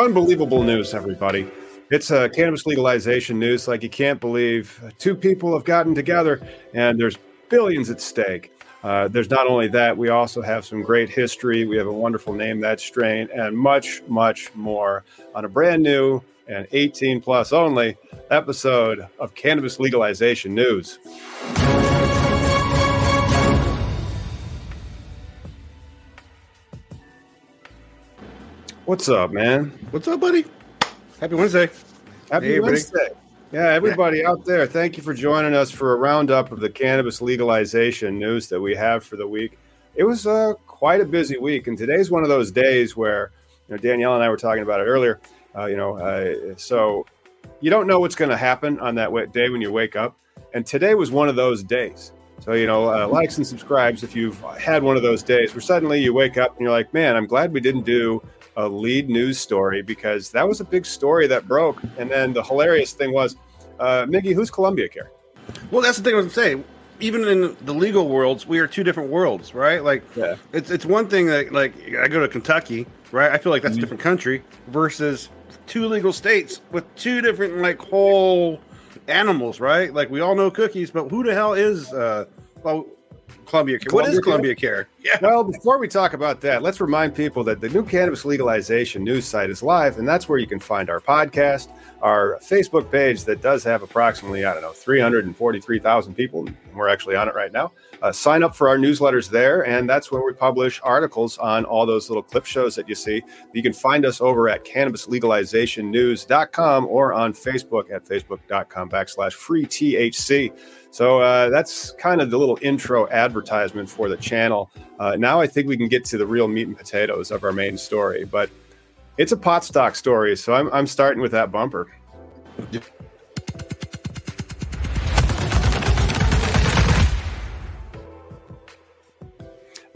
Unbelievable news, everybody. It's a uh, cannabis legalization news like you can't believe. Two people have gotten together and there's billions at stake. Uh, there's not only that, we also have some great history. We have a wonderful name, that strain, and much, much more on a brand new and 18 plus only episode of Cannabis Legalization News. What's up, man? What's up, buddy? Happy Wednesday. Happy hey, Wednesday. Yeah, everybody out there, thank you for joining us for a roundup of the cannabis legalization news that we have for the week. It was uh, quite a busy week, and today's one of those days where you know, Danielle and I were talking about it earlier. Uh, you know, uh, so you don't know what's going to happen on that day when you wake up, and today was one of those days. So, you know, uh, likes and subscribes if you've had one of those days where suddenly you wake up and you're like, man, I'm glad we didn't do a lead news story because that was a big story that broke. And then the hilarious thing was, uh, Miggy, who's Columbia Care? Well, that's the thing I was saying. Even in the legal worlds, we are two different worlds, right? Like, yeah. it's it's one thing that like I go to Kentucky, right? I feel like that's mm-hmm. a different country versus two legal states with two different like whole animals, right? Like we all know cookies, but who the hell is uh well Columbia Care. What is Columbia Care? Yeah. Well, before we talk about that, let's remind people that the new cannabis legalization news site is live, and that's where you can find our podcast, our Facebook page that does have approximately, I don't know, 343,000 people. We're actually on it right now. Uh, sign up for our newsletters there, and that's where we publish articles on all those little clip shows that you see. You can find us over at cannabislegalizationnews.com or on Facebook at facebook.com backslash free THC. So uh, that's kind of the little intro advertisement for the channel. Uh, now I think we can get to the real meat and potatoes of our main story, but it's a pot stock story. So I'm, I'm starting with that bumper.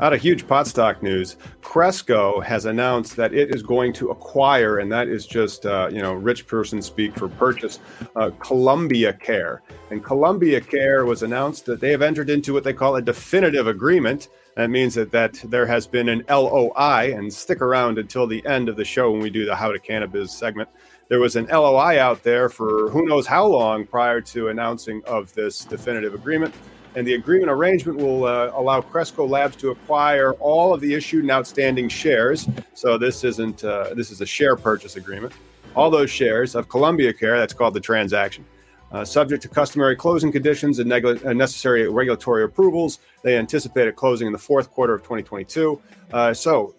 Out of huge pot stock news, Cresco has announced that it is going to acquire, and that is just uh, you know rich person speak for purchase, uh, Columbia Care. And Columbia Care was announced that they have entered into what they call a definitive agreement. That means that that there has been an LOI, and stick around until the end of the show when we do the How to Cannabis segment. There was an LOI out there for who knows how long prior to announcing of this definitive agreement and the agreement arrangement will uh, allow Cresco Labs to acquire all of the issued and outstanding shares. So this isn't uh, this is a share purchase agreement. All those shares of Columbia Care. That's called the transaction. Uh, subject to customary closing conditions and neg- uh, necessary regulatory approvals, they anticipate a closing in the fourth quarter of 2022. Uh, so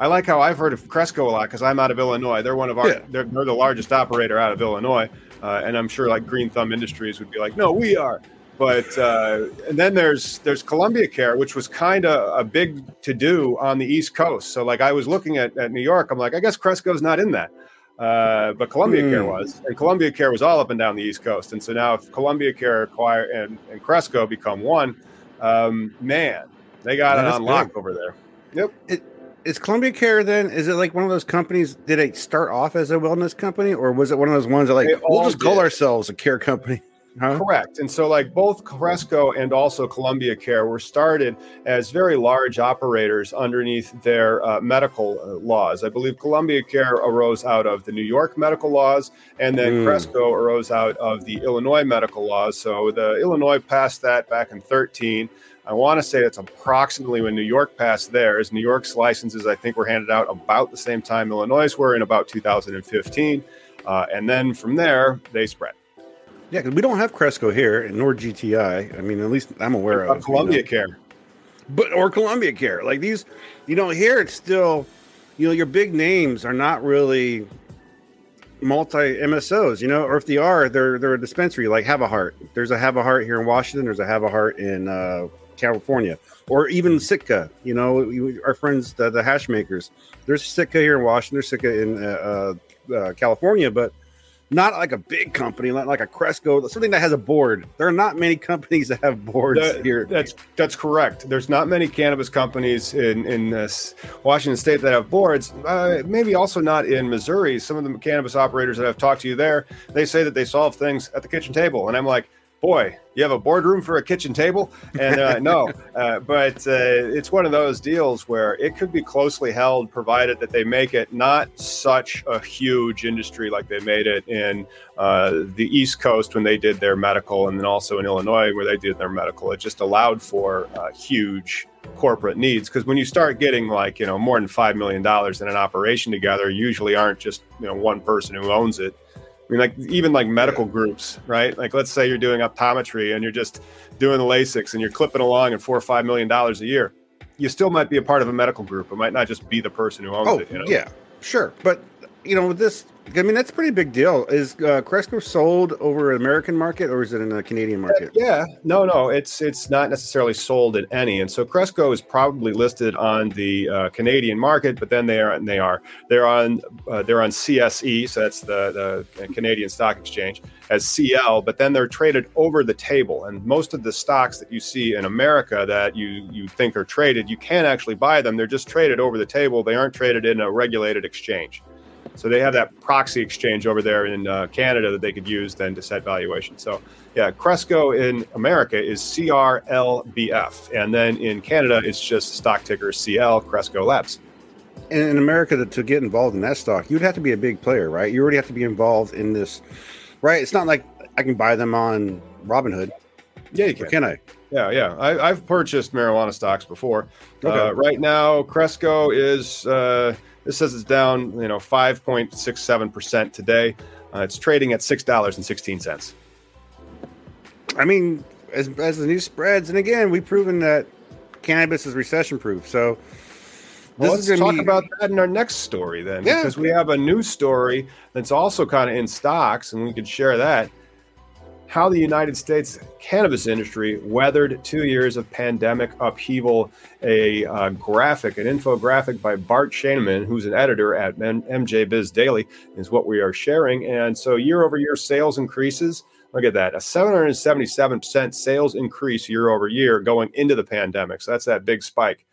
I like how I've heard of Cresco a lot because I'm out of Illinois. They're one of our, yeah. they're, they're, the largest operator out of Illinois. Uh, and I'm sure like Green Thumb Industries would be like, no, we are. But uh, and then there's there's Columbia Care, which was kind of a big to do on the East Coast. So like I was looking at, at New York, I'm like, I guess Cresco's not in that. Uh, but Columbia mm. Care hmm. was, and Columbia Care was all up and down the East Coast. And so now, if Columbia Care acquire and, and Cresco become one, um, man, They got that it on lock over there. Yep. It, is Columbia Care then? Is it like one of those companies? Did it start off as a wellness company, or was it one of those ones that like we'll just call ourselves a care company? Huh? Correct. And so, like both Cresco and also Columbia Care were started as very large operators underneath their uh, medical uh, laws. I believe Columbia Care arose out of the New York medical laws, and then mm. Cresco arose out of the Illinois medical laws. So, the Illinois passed that back in 13. I want to say it's approximately when New York passed theirs. New York's licenses, I think, were handed out about the same time Illinois were in about 2015. Uh, and then from there, they spread. Yeah, because we don't have Cresco here, nor GTI. I mean, at least I'm aware of Columbia you know. Care, but or Columbia Care. Like these, you know, here it's still, you know, your big names are not really multi MSOs, you know, or if they are, they're they're a dispensary like Have a Heart. There's a Have a Heart here in Washington. There's a Have a Heart in uh, California, or even Sitka. You know, our friends the, the hash makers. There's Sitka here in Washington. There's Sitka in uh, uh, California, but not like a big company, not like a Cresco, something that has a board. There are not many companies that have boards that, here. That's that's correct. There's not many cannabis companies in in this Washington State that have boards. Uh, maybe also not in Missouri. Some of the cannabis operators that I've talked to you there, they say that they solve things at the kitchen table, and I'm like, boy, you have a boardroom for a kitchen table? And uh, no, uh, but uh, it's one of those deals where it could be closely held, provided that they make it not such a huge industry like they made it in uh, the East Coast when they did their medical, and then also in Illinois where they did their medical. It just allowed for uh, huge corporate needs because when you start getting like you know more than five million dollars in an operation together usually aren't just you know one person who owns it I mean, like even like medical groups, right? Like let's say you're doing optometry and you're just doing the LASIKs and you're clipping along at four or five million dollars a year. You still might be a part of a medical group. It might not just be the person who owns oh, it. You know? Yeah, sure. But you know, this I mean, that's a pretty big deal. Is uh, Cresco sold over an American market or is it in a Canadian market? Yeah, no, no, it's it's not necessarily sold at any. And so Cresco is probably listed on the uh, Canadian market, but then they are they are they're on uh, they're on CSE, so that's the the Canadian Stock Exchange as CL. But then they're traded over the table, and most of the stocks that you see in America that you you think are traded, you can't actually buy them. They're just traded over the table. They aren't traded in a regulated exchange. So they have that proxy exchange over there in uh, Canada that they could use then to set valuation. So yeah, Cresco in America is CRLBF, and then in Canada it's just stock ticker CL Cresco Labs. And in America, to, to get involved in that stock, you'd have to be a big player, right? You already have to be involved in this, right? It's not like I can buy them on Robinhood. Yeah, you can. Or can I? Yeah, yeah. I, have purchased marijuana stocks before. Okay. Uh, right now, Cresco is uh, this says it's down, you know, 5.67% today. Uh, it's trading at $6.16. I mean, as, as the news spreads, and again, we've proven that cannabis is recession proof. So well, let's talk be... about that in our next story then, yeah. because we have a new story that's also kind of in stocks, and we could share that how the United States cannabis industry weathered two years of pandemic upheaval. A uh, graphic, an infographic by Bart Schaneman, who's an editor at MJ Biz Daily, is what we are sharing. And so, year over year sales increases. Look at that, a 777% sales increase year over year going into the pandemic. So, that's that big spike.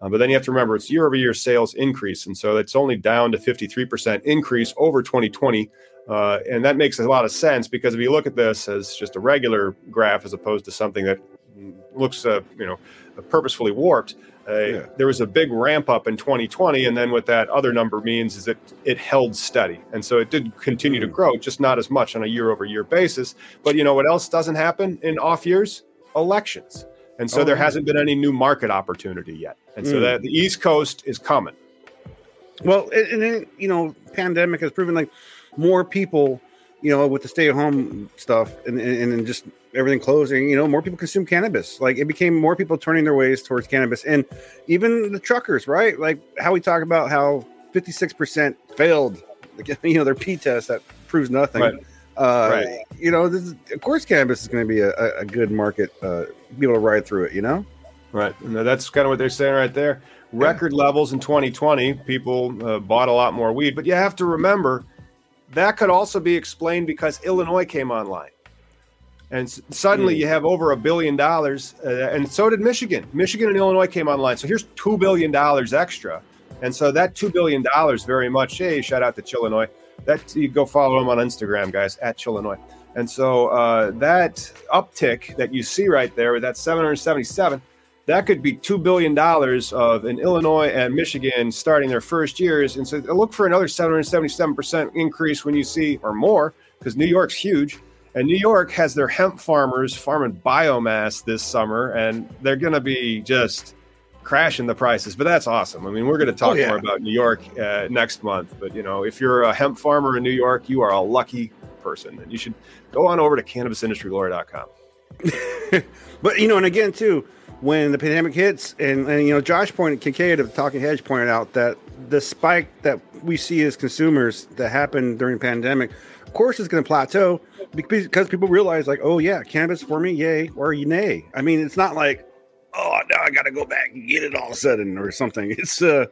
Uh, but then you have to remember it's year over year sales increase. And so, it's only down to 53% increase over 2020 uh, and that makes a lot of sense because if you look at this as just a regular graph as opposed to something that looks, uh, you know, purposefully warped, uh, yeah. there was a big ramp up in 2020. And then what that other number means is that it held steady. And so it did continue mm-hmm. to grow, just not as much on a year over year basis. But you know what else doesn't happen in off years? Elections. And so oh, there hasn't been any new market opportunity yet. And so mm. that the East Coast is coming. Well, and, and you know, pandemic has proven like more people, you know, with the stay at home stuff and, and, and just everything closing, you know, more people consume cannabis. Like it became more people turning their ways towards cannabis. And even the truckers, right? Like how we talk about how 56% failed, you know, their P test that proves nothing. Right. Uh, right. You know, this is, of course, cannabis is going to be a, a, good market, uh, be able to ride through it, you know? Right. No, that's kind of what they're saying right there. Record yeah. levels in 2020, people uh, bought a lot more weed. But you have to remember, that could also be explained because Illinois came online. And suddenly Mm. you have over a billion dollars, uh, and so did Michigan. Michigan and Illinois came online. So here's $2 billion extra. And so that $2 billion very much, hey, shout out to Chillinois. That you go follow them on Instagram, guys, at Chillinois. And so uh, that uptick that you see right there with that 777, that could be $2 billion of in Illinois and Michigan starting their first years. And so look for another 777% increase when you see, or more, because New York's huge. And New York has their hemp farmers farming biomass this summer, and they're going to be just crashing the prices. But that's awesome. I mean, we're going to talk Oh, yeah. more about New York uh, next month. But, you know, if you're a hemp farmer in New York, you are a lucky person. And you should go on over to cannabisindustrylawyer.com. But you know, and again too, when the pandemic hits, and, and you know, Josh pointed, Kincaid of Talking Hedge pointed out that the spike that we see as consumers that happened during the pandemic, of course, is going to plateau because because people realize, like, oh yeah, cannabis for me, yay or nay. I mean, it's not like, oh, now I got to go back and get it all of a sudden or something. It's uh,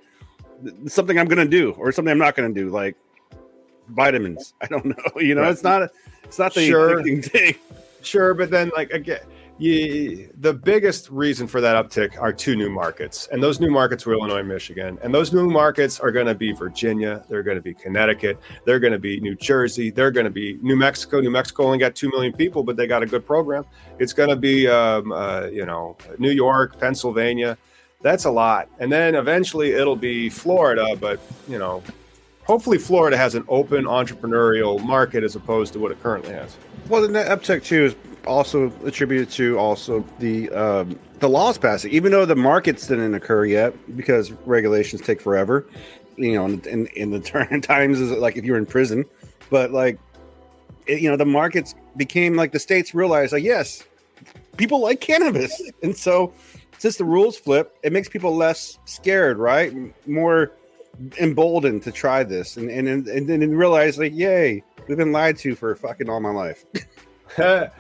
something I'm going to do or something I'm not going to do, like vitamins. I don't know. You know, Right. it's not a, it's not the Sure. thing. Sure, but then like again, you, the biggest reason for that uptick are two new markets, and those new markets were Illinois, Michigan, and those new markets are going to be Virginia, they're going to be Connecticut, they're going to be New Jersey, they're going to be New Mexico. New Mexico only got two million people, but they got a good program. It's going to be um, uh, you know New York, Pennsylvania. That's a lot, and then eventually it'll be Florida, but you know. Hopefully, Florida has an open entrepreneurial market as opposed to what it currently has. Well, the uptick too is also attributed to also the um, the laws passing, even though the markets didn't occur yet because regulations take forever. You know, in, in, the turn times is like if you're in prison, but like it, you know, the markets became like the states realized like yes, people like cannabis, and so since the rules flip, it makes people less scared, right? More emboldened to try this, and and and, and then realize like, yay, we've been lied to for fucking all my life.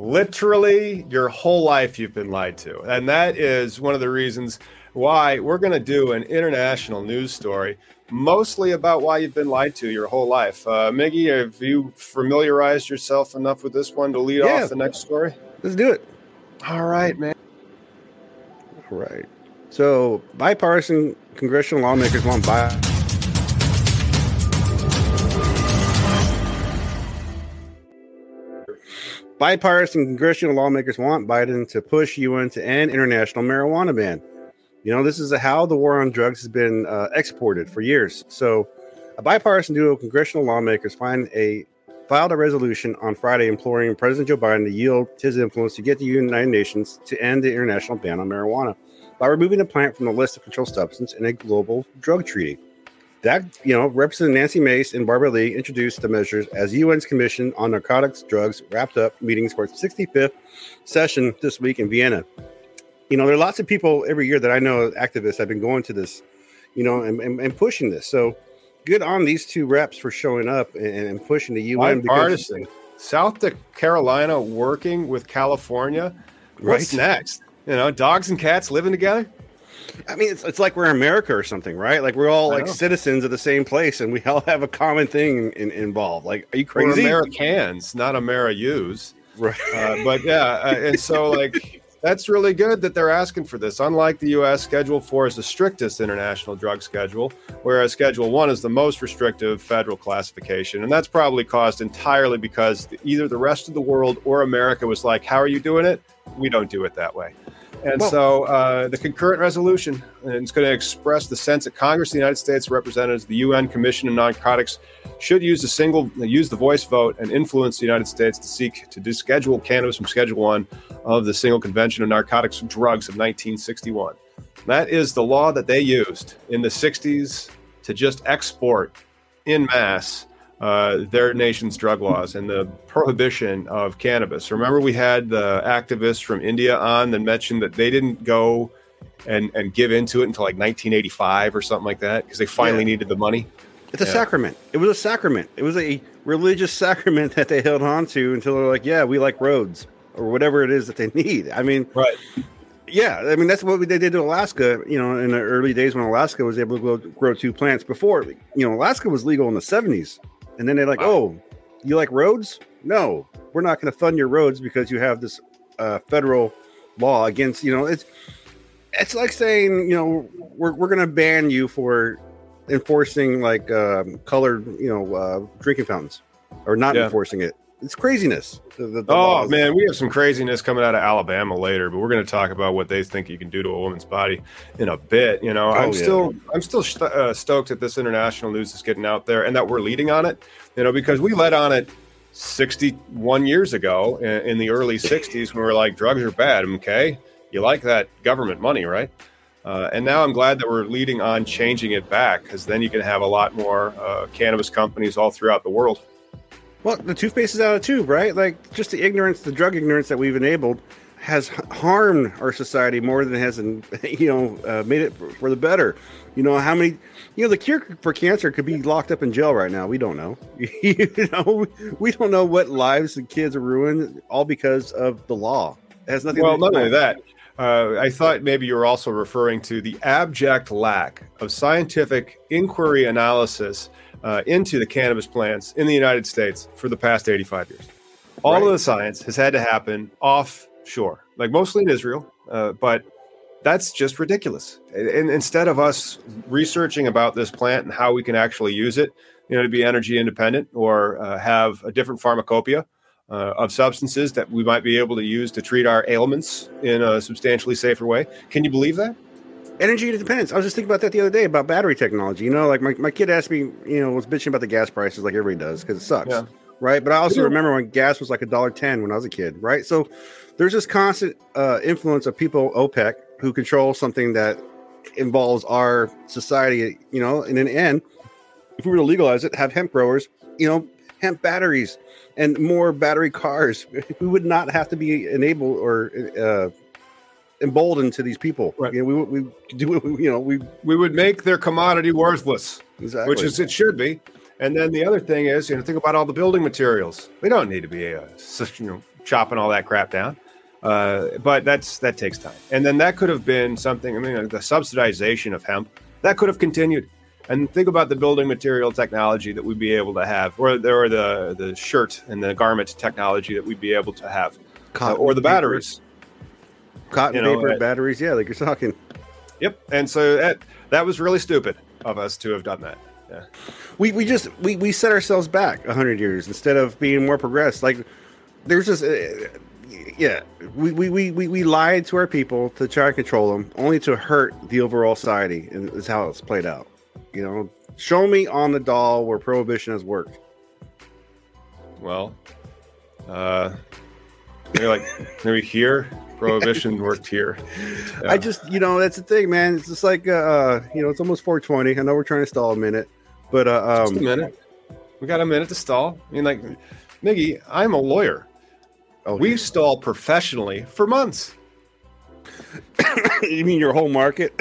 Literally, your whole life you've been lied to. And that is one of the reasons why we're going to do an international news story, mostly about why you've been lied to your whole life. Uh, Miggy, have you familiarized yourself enough with this one to lead Yeah. off the next story? Let's do it. All right, man. All right. So, bipartisan congressional lawmakers want buy. Bipartisan congressional lawmakers want Biden to push UN to end international marijuana ban. You know, this is how the war on drugs has been uh, exported for years. So, a bipartisan duo of congressional lawmakers a filed a resolution on Friday imploring President Joe Biden to yield his influence to get the United Nations to end the international ban on marijuana by removing the plant from the list of controlled substance in a global drug treaty. That, you know, Representative Nancy Mace and Barbara Lee introduced the measures as UN's Commission on Narcotics Drugs wrapped up meetings for its 65th session this week in Vienna. You know, there are lots of people every year that I know, activists, have been going to this, you know, and, and, and pushing this. So good on these two reps for showing up and, and pushing the UN. Bipartisan. South Carolina working with California. What's Right. next? You know, dogs and cats living together? I mean, it's, it's like we're in America or something, right? Like we're all like citizens of the same place, and we all have a common thing in, involved. Like, are you We're crazy? Americans, not Americans. Right. Uh, but yeah, uh, and so like that's really good that they're asking for this. Unlike the U.S., Schedule Four is the strictest international drug schedule, whereas Schedule One is the most restrictive federal classification, and that's probably caused entirely because either the rest of the world or America was like, "How are you doing it? We don't do it that way." And Well- so uh, the concurrent resolution, and it's going to express the sense that Congress, the United States, representatives, the UN Commission on Narcotics, should use the single use the voice vote and influence the United States to seek to deschedule cannabis from Schedule One of the Single Convention on Narcotics and Drugs of 1961. That is the law that they used in the 60s to just export in mass uh, their nation's drug laws and the prohibition of cannabis. Remember, we had the activists from India on that mentioned that they didn't go and and give into it until like 1985 or something like that because they finally Yeah. needed the money. It's a Yeah. sacrament. It was a sacrament. It was a religious sacrament that they held on to until they're like, yeah, we like roads or whatever it is that they need. I mean, Right. yeah, I mean that's what they did to Alaska. You know, in the early days when Alaska was able to grow, grow two plants. Before, you know, Alaska was legal in the seventies, and then they're like, Wow. oh, you like roads? No, we're not going to fund your roads because you have this uh, federal law against you know it's it's like saying you know we're, we're going to ban you for enforcing like um, colored you know uh, drinking fountains or not yeah. enforcing it it's craziness. The, the, the oh man, we have some craziness coming out of Alabama later, but we're going to talk about what they think you can do to a woman's body in a bit. You know, oh, I'm yeah. still I'm still st- uh, stoked that this international news is getting out there and that we're leading on it. You know, because we led on it 61 years ago in, in the early 60s when we were like drugs are bad. Okay, you like that government money, right? Uh, and now I'm glad that we're leading on changing it back because then you can have a lot more uh, cannabis companies all throughout the world. Well, the toothpaste is out of tube, right? Like just the ignorance, the drug ignorance that we've enabled has harmed our society more than it has, you know, uh, made it for, for, the better. You know how many, you know, the cure for cancer could be locked up in jail right now. We don't know. you know, we don't know what lives and kids are ruined all because of the law. It has nothing. Well, not only that. Uh, I thought maybe you were also referring to the abject lack of scientific inquiry analysis uh, into the cannabis plants in the United States for the past 85 years. All right. of the science has had to happen offshore, like mostly in Israel, uh, but that's just ridiculous. And instead of us researching about this plant and how we can actually use it, you know, to be energy independent or uh, have a different pharmacopoeia uh, of substances that we might be able to use to treat our ailments in a substantially safer way. Can you believe that? Energy depends. I was just thinking about that the other day about battery technology. You know, like my, my kid asked me, you know, was bitching about the gas prices like everybody does because it sucks. Yeah. Right. But I also remember when gas was like a dollar ten when I was a kid. Right. So there's this constant uh, influence of people, OPEC, who control something that involves our society, you know, and in the end, if we were to legalize it, have hemp growers, you know, hemp batteries and more battery cars, we would not have to be enabled or uh, emboldened to these people. Right. You know, we, we do, you know, we we would make their commodity worthless, exactly. which is it should be. And then the other thing is, you know, think about all the building materials. We don't need to be, uh, you know, chopping all that crap down. Uh, but that's that takes time. And then that could have been something. I mean, the subsidization of hemp that could have continued. And think about the building material technology that we'd be able to have, or, or the the shirt and the garment technology that we'd be able to have, uh, or the batteries cotton you know, paper batteries. Yeah, like you're talking. Yep. And so that that was really stupid of us to have done that. Yeah. We we just we we set ourselves back hundred years instead of being more progressed. Like there's just. Uh, yeah, we, we, we, we lied to our people to try to control them, only to hurt the overall society, and is how it's played out. You know, show me on the doll where prohibition has worked. Well, uh, maybe like maybe here prohibition worked here. Yeah. I just, you know, that's the thing, man. It's just like, uh, uh you know, it's almost 420. I know we're trying to stall a minute, but uh, um, just a minute. We got a minute to stall. I mean, like, Miggy, I'm a lawyer. Okay. We stall professionally for months. you mean your whole market?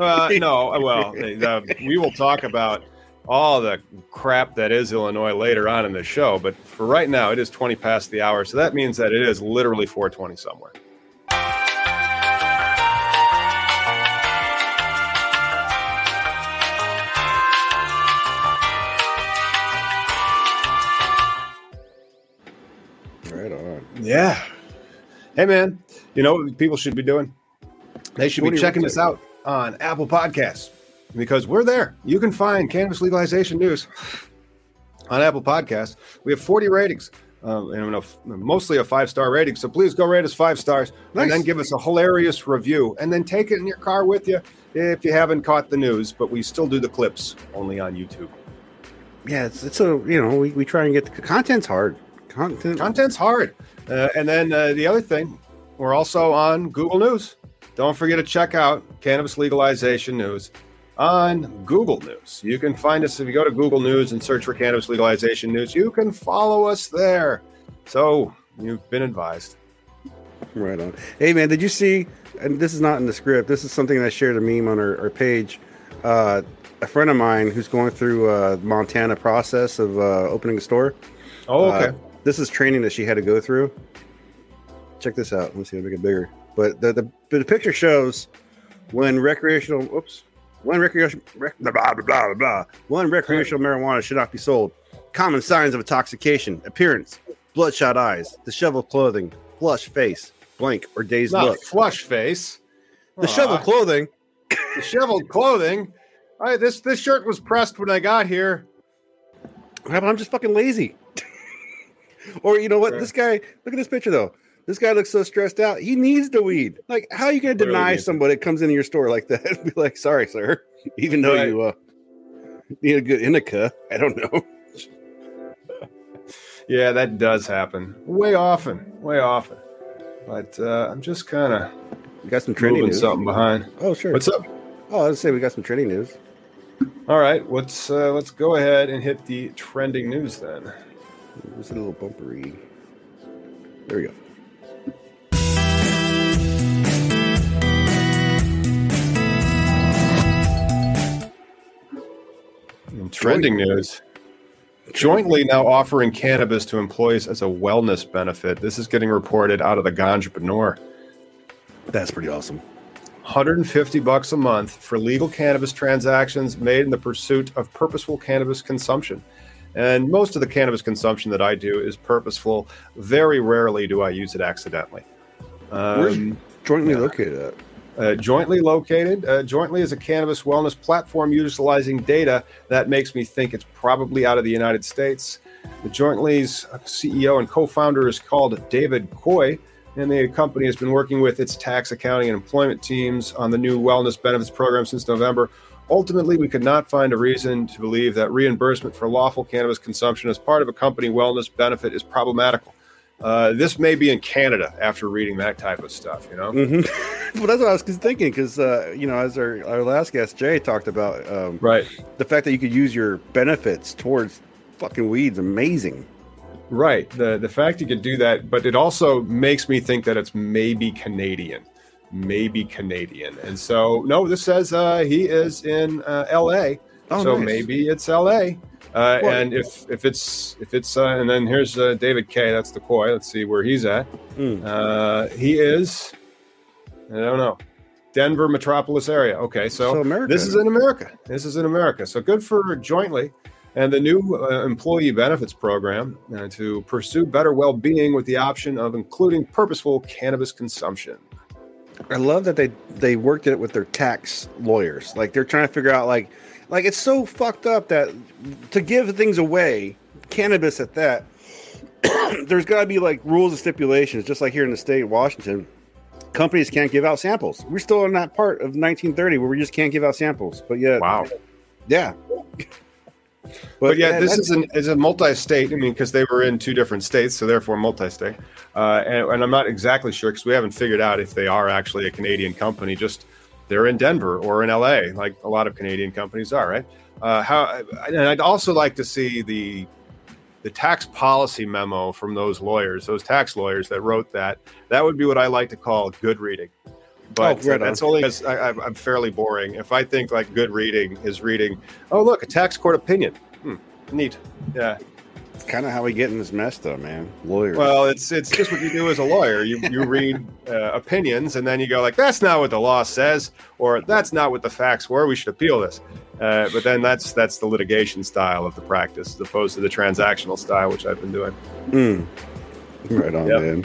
uh, no, well, we will talk about all the crap that is Illinois later on in the show. But for right now, it is 20 past the hour. So that means that it is literally 420 somewhere. Yeah. Hey, man, you know what people should be doing? They should be checking this out on Apple Podcasts because we're there. You can find cannabis legalization news on Apple Podcasts. We have 40 ratings. Uh, and a, mostly a five star rating. So please go rate us five stars nice. and then give us a hilarious review and then take it in your car with you if you haven't caught the news. But we still do the clips only on YouTube. Yeah, it's, it's a, you know, we, we try and get the content's hard. Content. Content's hard. Uh, and then uh, the other thing, we're also on Google News. Don't forget to check out cannabis legalization news on Google News. You can find us if you go to Google News and search for cannabis legalization news. You can follow us there. So you've been advised. Right on. Hey man, did you see? And this is not in the script. This is something I shared a meme on our, our page. Uh, a friend of mine who's going through a Montana process of uh, opening a store. Oh, okay. This is training that she had to go through. Check this out. Let me see if I make it bigger. But the, the, the picture shows when recreational, oops, one recreational, rec, blah, blah, blah, blah, blah. One recreational marijuana should not be sold. Common signs of intoxication, appearance, bloodshot eyes, disheveled clothing, flush face, blank or dazed Not look. flush face. Disheveled Aw, clothing. disheveled clothing. All right, this this shirt was pressed when I got here. Yeah, but I'm just fucking lazy. Or you know what? This guy, look at this picture though. This guy looks so stressed out. He needs the weed. Like, how are you going to deny somebody that comes into your store like that and be like, "Sorry, sir," even though Right. you uh, need a good indica? I don't know. Yeah, that does happen way often, way often. But uh, I'm just kind of We got some trending news. something behind. Oh, sure. What's up? Oh, I was say we got some trending news. All right, let's uh, let's go ahead and hit the trending news then. It's a little bumpery. There we go. Trending news, jointly now offering cannabis to employees as a wellness benefit. This is getting reported out of the Ganjapreneur. That's pretty awesome. 150 bucks a month for legal cannabis transactions made in the pursuit of purposeful cannabis consumption. And most of the cannabis consumption that I do is purposeful. Very rarely do I use it accidentally. Where's Um, jointly yeah. located at? uh, jointly located. Uh, jointly is a cannabis wellness platform utilizing data that makes me think it's probably out of the United States. The Jointly's CEO and co-founder is called David Coy, and the company has been working with its tax, accounting, and employment teams on the new wellness benefits program since November. Ultimately, we could not find a reason to believe that reimbursement for lawful cannabis consumption as part of a company wellness benefit is problematical. Uh, this may be in Canada after reading that type of stuff, you know? Mm-hmm. well, that's what I was thinking because uh, you know, as our, our last guest Jay talked about, um, Right. the fact that you could use your benefits towards fucking weed's amazing. Right. The the fact you could do that, but it also makes me think that it's maybe Canadian. Maybe Canadian. And so no, this says uh, he is in uh, LA. Oh, so nice. maybe it's LA. Uh, and if if it's if it's uh, and then here's uh, David K. That's the koi. Let's see where he's at. Mm. Uh, he is. I don't know. Denver metropolis area. Okay, so, So America. this is in America. This is in America. So good for jointly and the new uh, employee benefits program uh, to pursue better well-being with the option of including purposeful cannabis consumption. I love that they they worked it with their tax lawyers. Like they're trying to figure out like like it's so fucked up that to give things away, cannabis at that, there's got to be like rules and stipulations. Just like here in the state of Washington, companies can't give out samples. We're still in that part of 1930 where we just can't give out samples. But yeah, Wow. yeah. But, yeah, this is an is a multi-state. I mean, because they were in two different states, so therefore multi-state. Uh, and, and I'm not exactly sure because we haven't figured out if they are actually a Canadian company. Just they're in Denver or in LA, like a lot of Canadian companies are, right? Uh, how and I'd also like to see the the tax policy memo from those lawyers, those tax lawyers that wrote that. That would be what I like to call good reading. But Oh, right that's on. only because I, I'm fairly boring. If I think like good reading is reading, oh look, a tax court opinion. Neat. Yeah. It's kind of how we get in this mess, though, man. Lawyers. Well, it's it's just what you do as a lawyer. You you read uh, opinions and then you go like, that's not what the law says, or that's not what the facts were. We should appeal this. Uh, but then that's that's the litigation style of the practice, as opposed to the transactional style, which I've been doing. Mm. right on, Yep. man.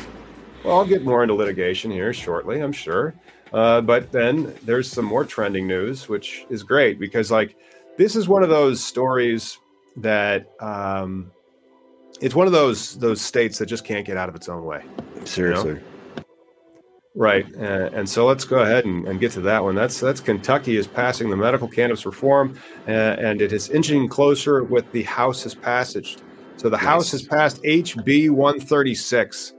Well, I'll get more into litigation here shortly, I'm sure. Uh, but then there's some more trending news, which is great because, like, this is one of those stories that um, it's one of those those states that just can't get out of its own way, Seriously. right? Uh, and so let's go ahead and, and get to that one. That's that's Kentucky is passing the medical cannabis reform, uh, and it is inching closer with the House's passage. So the House has passed HB 136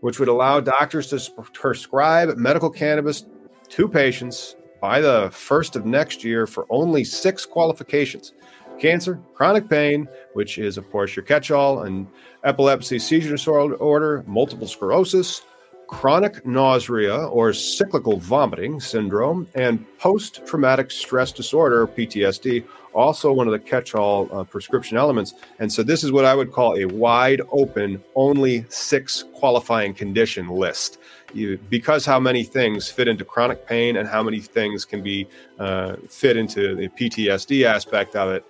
which would allow doctors to prescribe medical cannabis to patients by the first of next year for only six qualifications cancer, chronic pain, which is, of course, your catch all, and epilepsy, seizure disorder, multiple sclerosis, chronic nausea or cyclical vomiting syndrome, and post traumatic stress disorder, PTSD, also one of the catch all uh, prescription elements. And so this is what I would call a wide open, only six qualifying condition list. You, because how many things fit into chronic pain and how many things can be uh, fit into the PTSD aspect of it.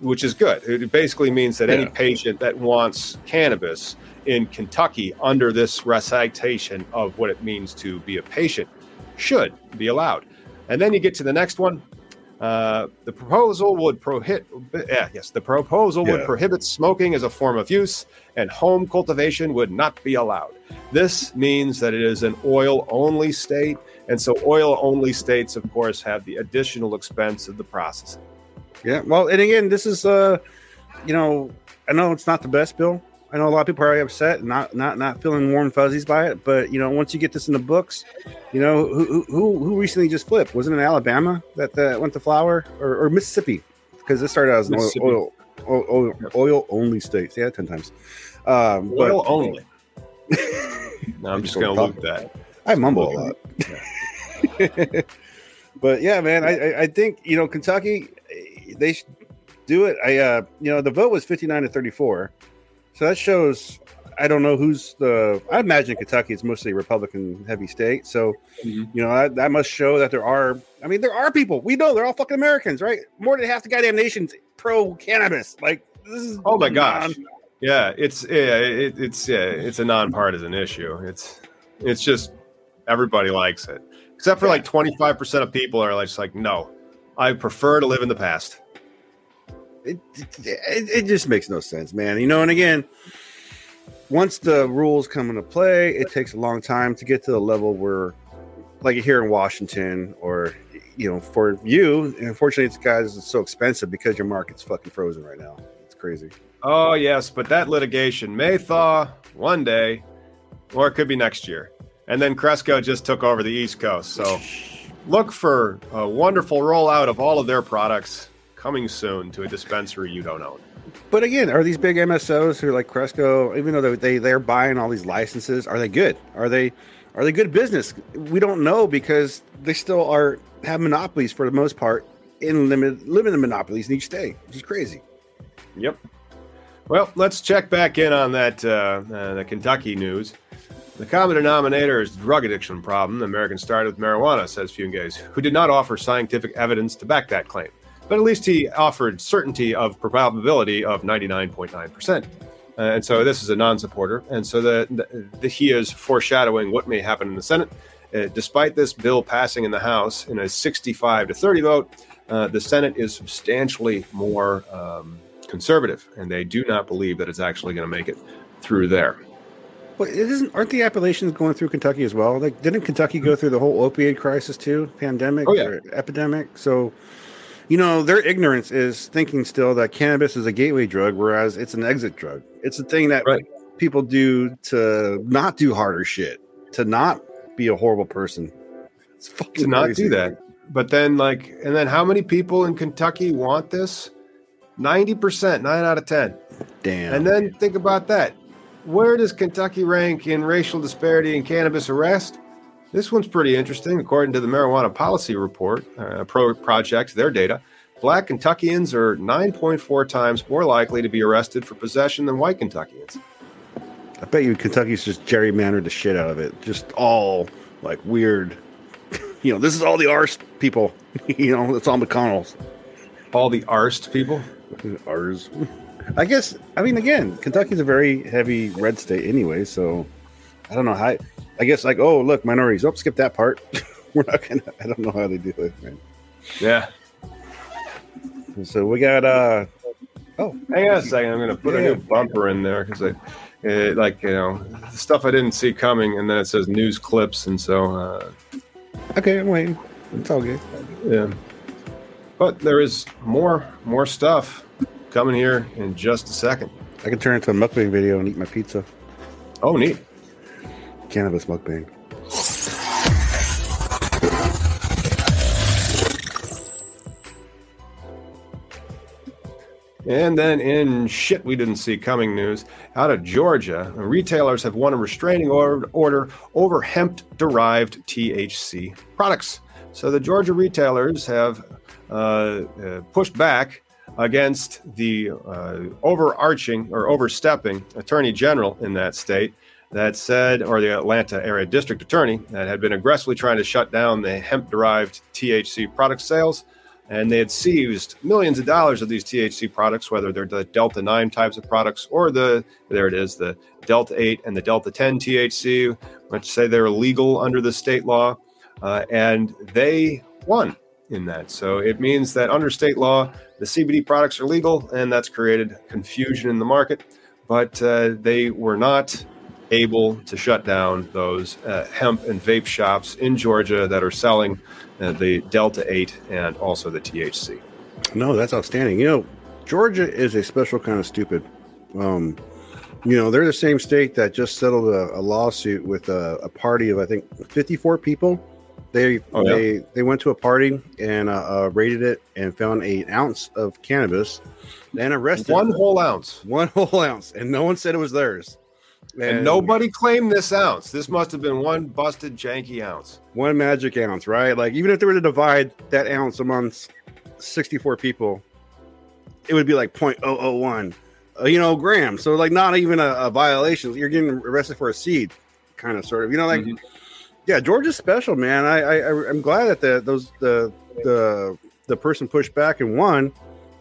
Which is good. It basically means that yeah. any patient that wants cannabis in Kentucky under this recitation of what it means to be a patient should be allowed. And then you get to the next one. Uh, the proposal would prohibit. Yeah, yes, the proposal yeah. would prohibit smoking as a form of use, and home cultivation would not be allowed. This means that it is an oil-only state, and so oil-only states, of course, have the additional expense of the processing. Yeah, well, and again, this is uh, you know, I know it's not the best bill. I know a lot of people are upset, not not not feeling warm fuzzies by it. But you know, once you get this in the books, you know who who who recently just flipped? Wasn't it Alabama that uh, went to flower or, or Mississippi? Because this started as an oil, oil, oil, oil, oil only state. Yeah, ten times. Um, oil but, only. no, I'm just gonna look that. I mumble a lot. but yeah, man, I I think you know Kentucky they should do it. I uh you know the vote was 59 to 34. So that shows I don't know who's the I imagine Kentucky is mostly a Republican heavy state. So mm-hmm. you know that, that must show that there are I mean there are people. We know they're all fucking Americans, right? More than half the goddamn nation's pro cannabis. Like this is Oh my gosh. yeah, it's yeah, it, it's yeah, it's a nonpartisan issue. It's it's just everybody likes it. Except for like 25% of people are like, just like no. I prefer to live in the past it, it, it just makes no sense, man. You know, and again, once the rules come into play, it takes a long time to get to the level where, like here in Washington, or you know, for you, unfortunately, it's guys, it's so expensive because your market's fucking frozen right now. It's crazy. Oh yes, but that litigation may thaw one day, or it could be next year. And then Cresco just took over the East Coast, so look for a wonderful rollout of all of their products coming soon to a dispensary you don't own. But again, are these big MSOs who are like Cresco, even though they they're buying all these licenses, are they good? Are they are they good business? We don't know because they still are have monopolies for the most part in limited limited monopolies in each state, which is crazy. Yep. Well, let's check back in on that uh, uh, the Kentucky news. The common denominator is drug addiction problem. Americans started with marijuana, says Funes, who did not offer scientific evidence to back that claim but at least he offered certainty of probability of 99.9%. Uh, and so this is a non-supporter, and so the, the, the, he is foreshadowing what may happen in the Senate. Uh, despite this bill passing in the House in a 65 to 30 vote, uh, the Senate is substantially more um, conservative, and they do not believe that it's actually going to make it through there. Well, it isn't. Aren't the Appalachians going through Kentucky as well? Like, didn't Kentucky go through the whole opioid crisis too, pandemic, oh, yeah. epidemic? So you know, their ignorance is thinking still that cannabis is a gateway drug, whereas it's an exit drug. It's a thing that right. people do to not do harder shit, to not be a horrible person. It's fucking to not do that. But then, like, and then how many people in Kentucky want this? 90%, nine out of 10. Damn. And then think about that. Where does Kentucky rank in racial disparity in cannabis arrest? This one's pretty interesting. According to the Marijuana Policy Report uh, Pro Project, their data, black Kentuckians are 9.4 times more likely to be arrested for possession than white Kentuckians. I bet you Kentucky's just gerrymandered the shit out of it. Just all like weird. you know, this is all the arst people. you know, it's all McConnell's. All the arst people? Ours. I guess, I mean, again, Kentucky's a very heavy red state anyway, so I don't know how. I guess like, oh look, minorities. Oh, skip that part. We're not gonna. I don't know how they do it, man. Yeah. So we got. uh Oh, hang on a second. I'm gonna put yeah. a new bumper in there because I, it, like you know, stuff I didn't see coming, and then it says news clips, and so. uh Okay, I'm waiting. It's all good. Yeah. But there is more more stuff coming here in just a second. I can turn into a mukbang video and eat my pizza. Oh, neat cannabis mukbang. And then in shit we didn't see coming news out of Georgia, retailers have won a restraining order over hemp derived THC products. So the Georgia retailers have uh, uh, pushed back against the uh, overarching or overstepping attorney general in that state that said, or the Atlanta area district attorney that had been aggressively trying to shut down the hemp derived THC product sales. and they had seized millions of dollars of these THC products, whether they're the Delta 9 types of products or the, there it is, the Delta 8 and the Delta 10 THC, which say they're illegal under the state law. Uh, and they won in that. So it means that under state law, the CBD products are legal, and that's created confusion in the market. But uh, they were not able to shut down those uh, hemp and vape shops in Georgia that are selling uh, the Delta 8 and also the THC. No, that's outstanding. You know, Georgia is a special kind of stupid. Um, you know, they're the same state that just settled a, a lawsuit with a, a, party of I think 54 people. They oh, yeah. they they went to a party and uh, uh, raided it and found an ounce of cannabis and arrested one whole ounce, one whole ounce, and no one said it was theirs. And, and, nobody claimed this ounce. This must have been one busted janky ounce. One magic ounce, right? Like even if they were to divide that ounce amongst 64 people, it would be like 0.001, uh, you know, grams. So like not even a, a, violation. You're getting arrested for a seed, kind of sort of. You know, like mm-hmm. Yeah, Georgia's special, man. I, I I'm glad that the those the the the person pushed back and won.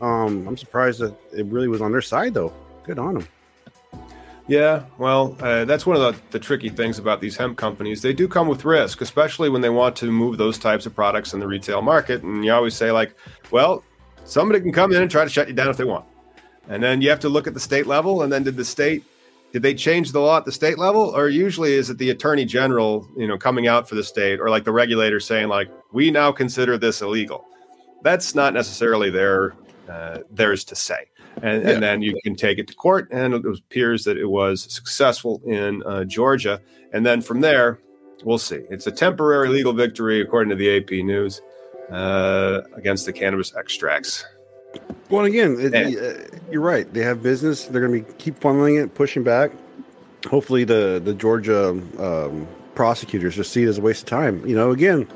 Um, I'm surprised that it really was on their side though. Good on them. Yeah, well, uh, that's one of the, the, tricky things about these hemp companies. They do come with risk, especially when they want to move those types of products in the retail market. And you always say, like, well, somebody can come in and try to shut you down if they want. And then you have to look at the state level. And then did the state, did they change the law at the state level? Or usually is it the attorney general, you know, coming out for the state or like the regulator saying, like, we now consider this illegal? That's not necessarily their uh, theirs to say and, yeah. and, then you can take it to court. And it appears that it was successful in uh, Georgia. And then from there, we'll see. It's a temporary legal victory, according to the AP News, uh, against the cannabis extracts. Well, again, it, you're right. They have business. They're going to be keep funneling it, pushing back. Hopefully, the the Georgia um, prosecutors just see it as a waste of time. You know, again,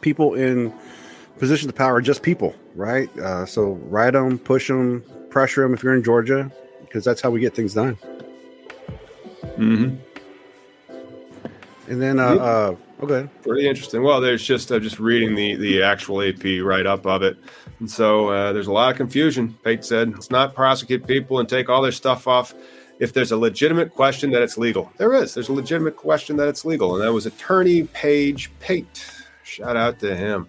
people in positions of power are just people, right? Uh, so ride them, push them, pressure them if you're in Georgia, because that's how we get things done. Hmm. And then, uh, uh, okay, pretty interesting. Well, there's just I'm just reading the the actual AP write up of it, and so uh, there's a lot of confusion. Pate said it's not prosecute people and take all their stuff off if there's a legitimate question that it's legal. There is. There's a legitimate question that it's legal, and that was Attorney Page Pate. Shout out to him.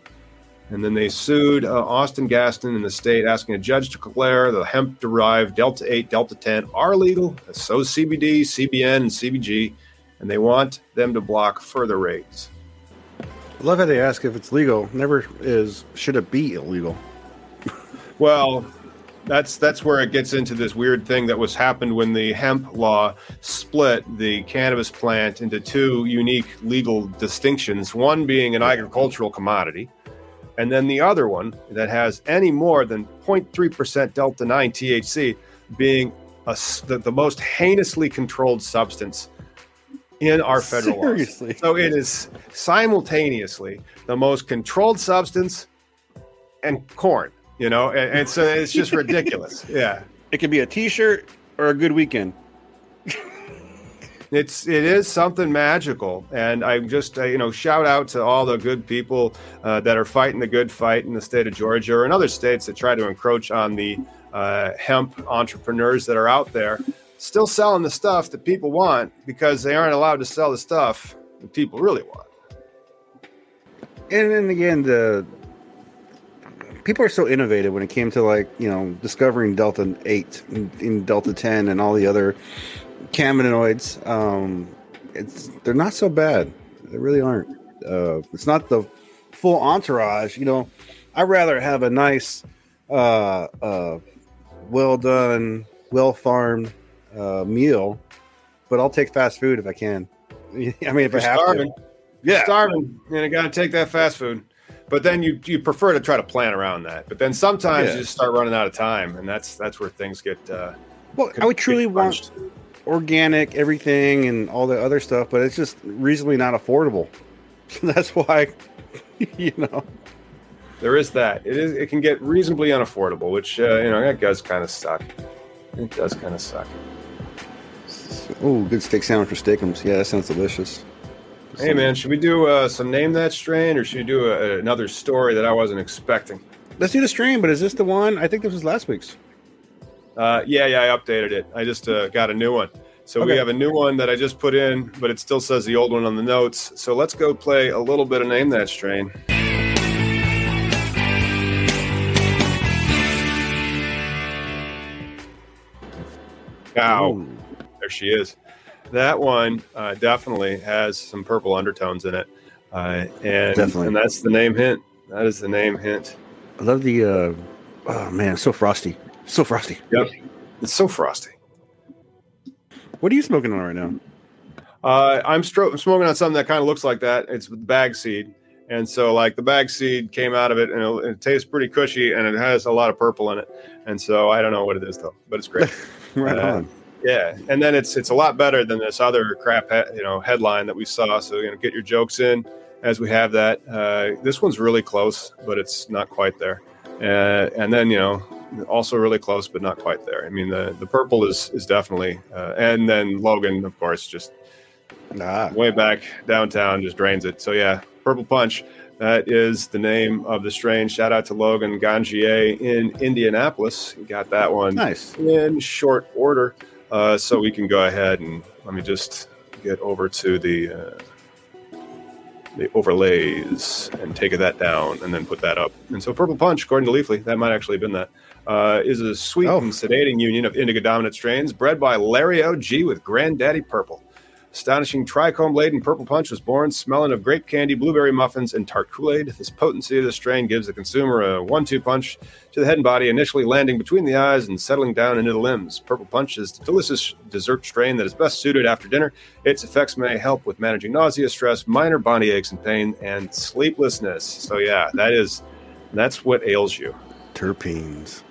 And then they sued uh, Austin Gaston in the state, asking a judge to declare the hemp derived Delta 8, Delta 10 are legal. So CBD, CBN, and CBG. And they want them to block further raids. I love how they ask if it's legal. Never is, should it be illegal? well, that's that's where it gets into this weird thing that was happened when the hemp law split the cannabis plant into two unique legal distinctions one being an agricultural commodity and then the other one that has any more than 0.3% delta 9 THC being a, the, the, most heinously controlled substance in our federal Seriously? laws. So it is simultaneously the most controlled substance and corn, you know, and, and so it's just ridiculous. Yeah. It could be a t shirt or a good weekend. it's it is something magical and i just uh, you know shout out to all the good people uh, that are fighting the good fight in the state of georgia or in other states that try to encroach on the uh, hemp entrepreneurs that are out there still selling the stuff that people want because they aren't allowed to sell the stuff that people really want and then again the people are so innovative when it came to like you know discovering delta 8 in delta 10 and all the other cannabinoids. Um, it's they're not so bad. They really aren't. Uh, it's not the full entourage. You know, I'd rather have a nice, uh, uh, well done, well farmed uh, meal, but I'll take fast food if I can. I mean, if You're I have starving. to. Yeah, You're starving, and I got to take that fast food. But then you you prefer to try to plan around that. But then sometimes yeah. you just start running out of time, and that's that's where things get. Uh, well, I would truly want organic everything and all the other stuff, but it's just reasonably not affordable. So that's why, you know, there is that. It is. It can get reasonably unaffordable, which uh, you know that does kind of suck. It does kind of suck. Oh, good steak sandwich for steakums. Yeah, that sounds delicious. Hey man, should we do uh, some name that strain, or should we do a, another story that I wasn't expecting? let's do the stream. But is this the one? I think this was last week's. Uh, yeah, yeah, I updated it. I just uh, got a new one. So okay. we have a new one that I just put in, but it still says the old one on the notes. So let's go play a little bit of Name That Strain. Wow. There she is. That one uh, definitely has some purple undertones in it. Uh, and, definitely. and that's the name hint. That is the name hint. I love the, uh, oh man, so frosty. So frosty. Yep. It's so frosty. What are you smoking on right now? Uh, I'm stro- smoking on something that kind of looks like that. It's bag seed. And so, like, the bag seed came out of it and it, it, tastes pretty cushy and it has a lot of purple in it. And so, I don't know what it is, though, but it's great. right uh, on. Yeah, and then it's it's a lot better than this other crap, he- you know, headline that we saw. So you know, get your jokes in as we have that. Uh, this one's really close, but it's not quite there. Uh, and then you know, also really close, but not quite there. I mean, the the purple is is definitely, uh, and then Logan, of course, just ah. way back downtown, just drains it. So yeah, purple punch. That is the name of the strain. Shout out to Logan Gangier in Indianapolis. You got that one nice in short order. Uh, so we can go ahead and let me just get over to the uh, the overlays and take that down and then put that up. And so Purple Punch, according to Leafly, that might actually have been that, uh, is a sweet oh. and sedating union of indica dominant strains bred by Larry O.G. with Granddaddy Purple. Astonishing trichome laden purple punch was born smelling of grape candy, blueberry muffins, and tart Kool Aid. This potency of the strain gives the consumer a one two punch to the head and body, initially landing between the eyes and settling down into the limbs. Purple punch is a delicious dessert strain that is best suited after dinner. Its effects may help with managing nausea, stress, minor body aches and pain, and sleeplessness. So, yeah, that is that's what ails you. Terpenes.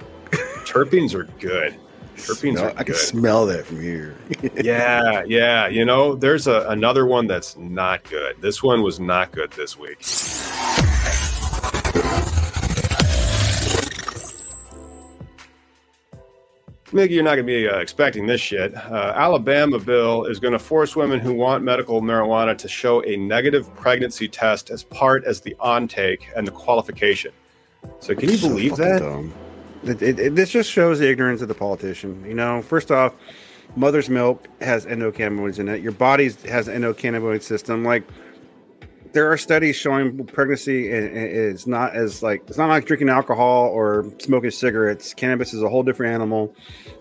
Terpenes are good. Terpenes smell, I can smell that from here. yeah, yeah. You know, there's a, another one that's not good. This one was not good this week. Maybe you're not going to be uh, expecting this shit. Uh, Alabama bill is going to force women who want medical marijuana to show a negative pregnancy test as part as the on take and the qualification. So can you so believe that? Dumb. It, it, it, this just shows the ignorance of the politician. You know, first off, mother's milk has endocannabinoids in it. Your body has an endocannabinoid system. Like there are studies showing pregnancy is not as like it's not like drinking alcohol or smoking cigarettes. Cannabis is a whole different animal.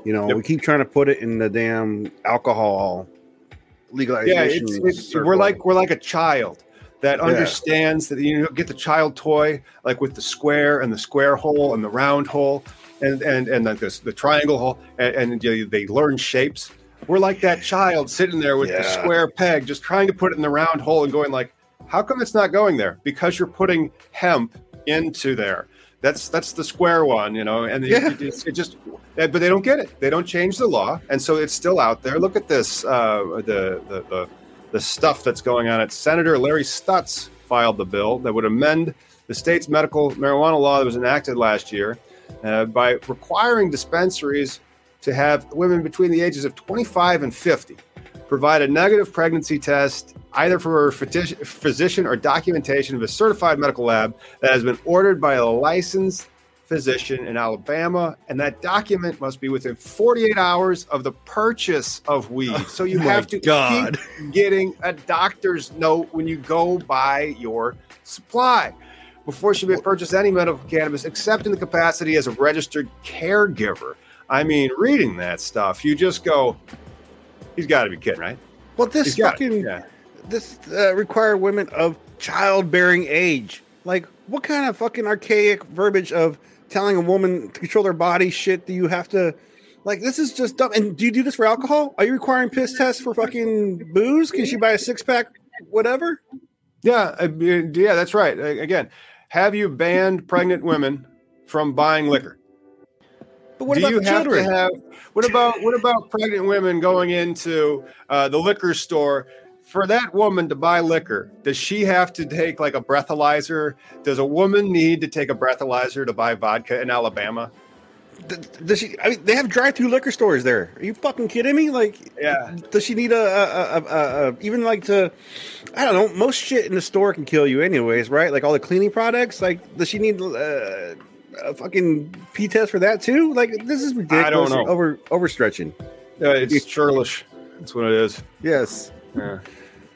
You know, yep. we keep trying to put it in the damn alcohol legalization. Yeah, it's, it's, we're like we're like a child that understands that you know get the child toy like with the square and the square hole and the round hole and and and the, the, the triangle hole and, and you know, they learn shapes. We're like that child sitting there with yeah. the square peg just trying to put it in the round hole and going like how come it's not going there? Because you're putting hemp into there. That's that's the square one you know and yeah. it, it, it just but they don't get it. They don't change the law and so it's still out there. Look at this uh, the, the the the stuff that's going on. It Senator Larry Stutts filed the bill that would amend the state's medical marijuana law that was enacted last year uh, by requiring dispensaries to have women between the ages of 25 and 50 provide a negative pregnancy test either for a physician or documentation of a certified medical lab that has been ordered by a licensed physician in Alabama, and that document must be within 48 hours of the purchase of weed. Oh so you oh have to God. keep getting a doctor's note when you go buy your supply before she may purchase any medical cannabis except in the capacity as a registered caregiver. I mean, reading that stuff, you just go, he's got to be kidding, right? Well, this fucking yeah. this uh, require women of childbearing age. Like, what kind of fucking archaic verbiage of telling a woman to control their body shit do you have to like this is just dumb. And do you do this for alcohol? Are you requiring piss tests for fucking booze? Can she buy a six-pack whatever? Yeah yeah that's right. Again have you banned pregnant women from buying liquor? But what do about you have children? to have what about what about pregnant women going into uh, the liquor store for that woman to buy liquor, does she have to take like a breathalyzer? Does a woman need to take a breathalyzer to buy vodka in Alabama? Does she? I mean, they have drive-through liquor stores there. Are you fucking kidding me? Like, yeah. Does she need a, a, a, a, even like to? I don't know. Most shit in the store can kill you, anyways, right? Like all the cleaning products. Like, does she need? Uh, a fucking P test for that too? Like this is ridiculous. I don't know. Over overstretching. Yeah, it's churlish. That's what it is. Yes. Yeah.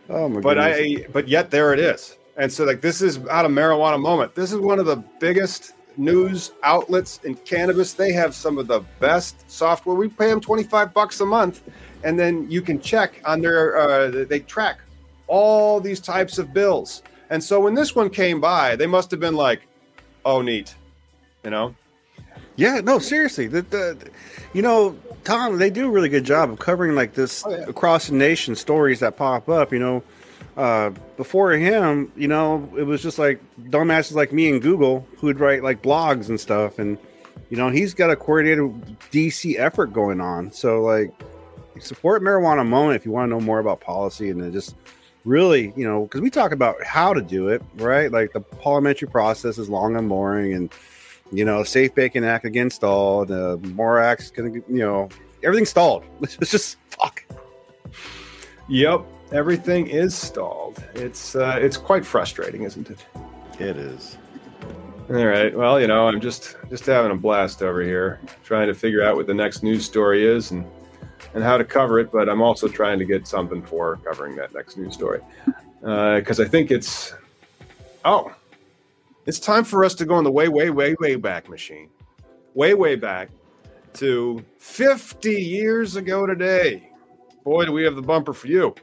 Oh my. But goodness. I. But yet there it is. And so like this is out of marijuana moment. This is one of the biggest news outlets in cannabis. They have some of the best software. We pay them 25 bucks a month and then you can check on their uh, they track all these types of bills. And so when this one came by, they must have been like, "Oh, neat," you know. Yeah, no, seriously. The, the, you know, Tom, they do a really good job of covering like this oh, yeah. across the nation stories that pop up. You know, uh, before him, you know, it was just like dumbasses like me and Google who'd write like blogs and stuff, and you know, he's got a coordinated DC effort going on. So like, support marijuana moment if you want to know more about policy and just really, you know, because we talk about how to do it, right? Like the parliamentary process is long and boring, and you know, Safe Banking Act again stalled, uh, more acts gonna, you know, everything's stalled. It's just fuck. Yep, everything is stalled. It's uh, it's quite frustrating, isn't it? It is. All right. Well, you know, I'm just just having a blast over here, trying to figure out what the next news story is and and how to cover it. But I'm also trying to get something for covering that next news story because uh, I think it's oh, it's time for us to go on the way, way, way, way back machine, way, way back to 50 years ago today. Boy, do we have the bumper for you.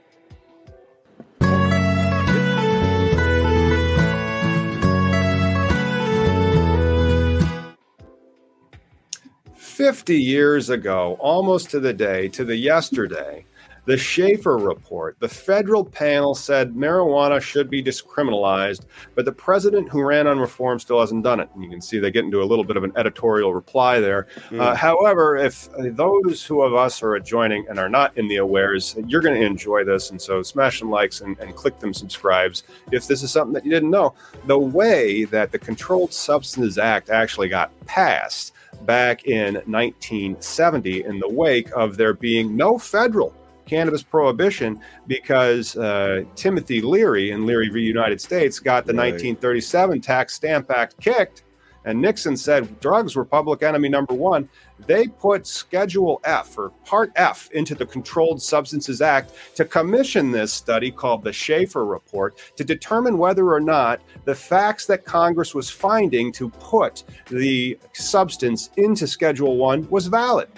50 years ago, almost to the day, to the yesterday, the Shafer report, the federal panel said marijuana should be discriminalized, but the president who ran on reform still hasn't done it. And you can see they get into a little bit of an editorial reply there. Mm. Uh, however, if those who of us are adjoining and are not in the awares, you're going to enjoy this. And so smash some likes and, and click them subscribes if this is something that you didn't know. The way that the Controlled Substances Act actually got passed back in 1970 in the wake of there being no federal cannabis prohibition because uh, Timothy Leary in Leary v. United States got the right. 1937 Tax Stamp Act kicked and Nixon said drugs were public enemy number one, they put Schedule F or Part F into the Controlled Substances Act to commission this study called the Shafer Report to determine whether or not the facts that Congress was finding to put the substance into Schedule 1 was valid.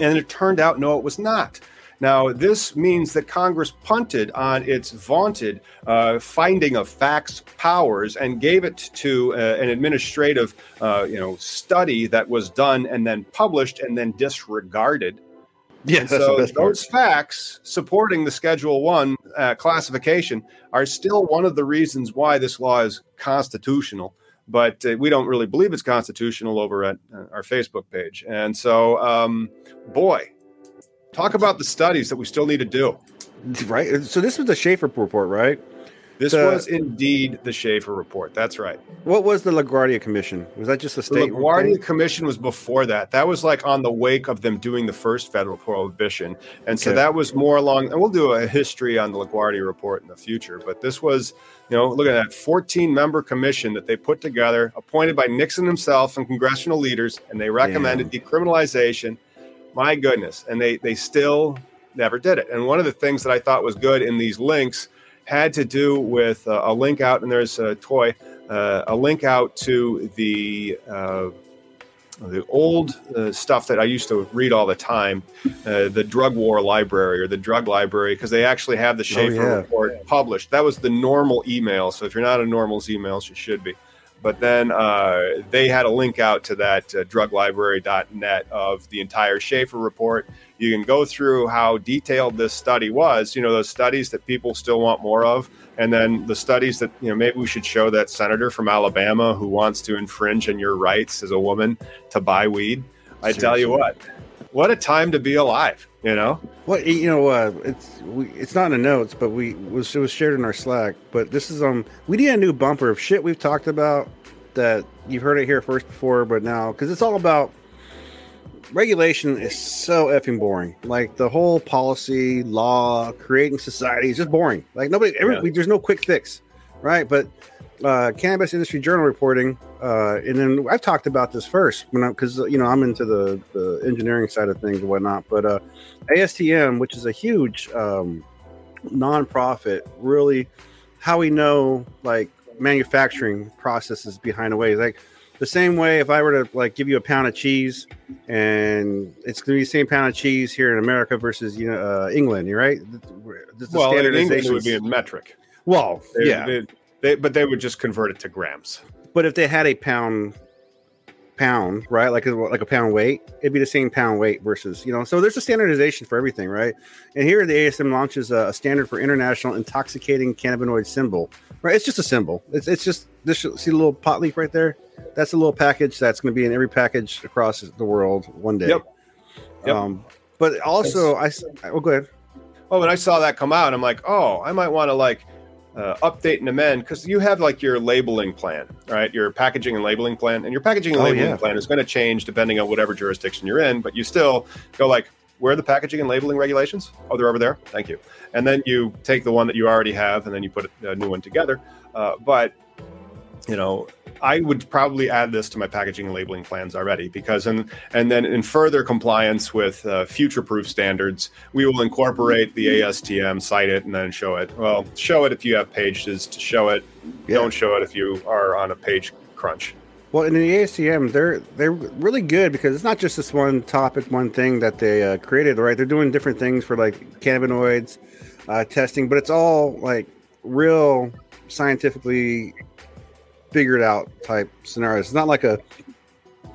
And it turned out, no, it was not. Now, this means that Congress punted on its vaunted uh, finding of facts powers and gave it to uh, an administrative, uh, you know, study that was done and then published and then disregarded. Yes, so those facts supporting the Schedule One uh, classification are still one of the reasons why this law is constitutional but uh, we don't really believe it's constitutional over at uh, our Facebook page. And so, um, boy, Talk about the studies that we still need to do. Right. So this was the Shafer report, right? This the, was indeed the Shafer report. That's right. What was the LaGuardia Commission? Was that just a state? The LaGuardia Commission was before that. That was like on the wake of them doing the first federal prohibition, and so okay. that was more along. And we'll do a history on the LaGuardia report in the future. But this was, you know, look at that 14 member commission that they put together, appointed by Nixon himself and congressional leaders, and they recommended Damn. decriminalization my goodness. And they they still never did it. And one of the things that I thought was good in these links had to do with uh, a link out, and there's a toy, uh, a link out to the uh, the old uh, stuff that I used to read all the time, uh, the drug war library or the drug library, because they actually have the oh, Shafer oh, yeah. report published. That was the NORML email. So if you're not a NORML's emails, you should be. But then uh, they had a link out to that uh, druglibrary.net of the entire Shafer report. You can go through how detailed this study was, you know, those studies that people still want more of. And then the studies that, you know, maybe we should show that senator from Alabama who wants to infringe on your rights as a woman to buy weed. I Seriously. tell you what, what a time to be alive, you know? Well, you know, uh, it's we, it's not in the notes, but we was it was shared in our Slack. But this is um, we need a new bumper of shit we've talked about that you've heard it here first before, but now because it's all about regulation is so effing boring. Like the whole policy, law, creating society is just boring. Like nobody, every, yeah. we, there's no quick fix, right? But uh, Cannabis Industry Journal reporting uh, and then I've talked about this first when because you know I'm into the the engineering side of things and whatnot. But uh, ASTM, which is a huge um, nonprofit, really how we know like manufacturing processes behind a way. Like the same way if I were to like give you a pound of cheese and it's going to be the same pound of cheese here in America versus you know uh, England, you're right? well, in England it would be in metric. Well, they, yeah, they, they, but they would just convert it to grams. But if they had a pound pound, right? Like a, like a pound weight, it'd be the same pound weight versus, you know, so there's a standardization for everything, right? And here the ASM launches a, a standard for international intoxicating cannabinoid symbol, right? It's just a symbol. It's, it's just this, see the little pot leaf right there? That's a little package that's going to be in every package across the world one day. Yep. yep. Um, but also, I, oh, go ahead. Oh, when I saw that come out, I'm like, oh, I might want to like uh, update and amend because you have like your labeling plan, right? Your packaging and labeling plan, and your packaging and oh, labeling yeah. plan is going to change depending on whatever jurisdiction you're in. But you still go like, where are the packaging and labeling regulations? Oh, they're over there. Thank you. And then you take the one that you already have, and then you put a new one together. Uh, but you know, I would probably add this to my packaging and labeling plans already because, and and then in further compliance with uh, future-proof standards, we will incorporate the ASTM, cite it, and then show it. Well, show it if you have pages to show it. Yeah. Don't show it if you are on a page crunch. Well, in the ASTM, they're they're really good because it's not just this one topic, one thing that they uh, created. Right, they're doing different things for like cannabinoids uh, testing, but it's all like real scientifically figured out type scenarios. It's not like a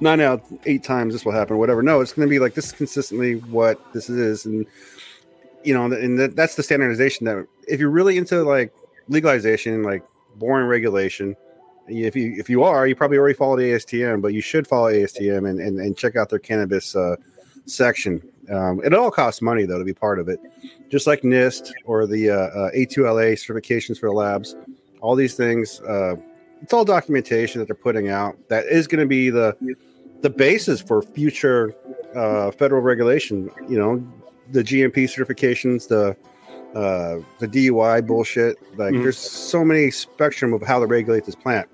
nine out eight times this will happen or whatever. No, it's going to be like this is consistently what this is, and you know, and that's the standardization. That if you're really into like legalization, like boring regulation, if you if you are, you probably already follow the ASTM, but you should follow ASTM and and, and check out their cannabis uh, section. Um, it all costs money though to be part of it, just like NIST or the uh, uh, A2LA certifications for labs. All these things uh, it's all documentation that they're putting out that is going to be the the basis for future uh, federal regulation. You know, the GMP certifications, the uh, the DUI bullshit. Like, mm-hmm. there's so many spectrum of how to regulate this plant.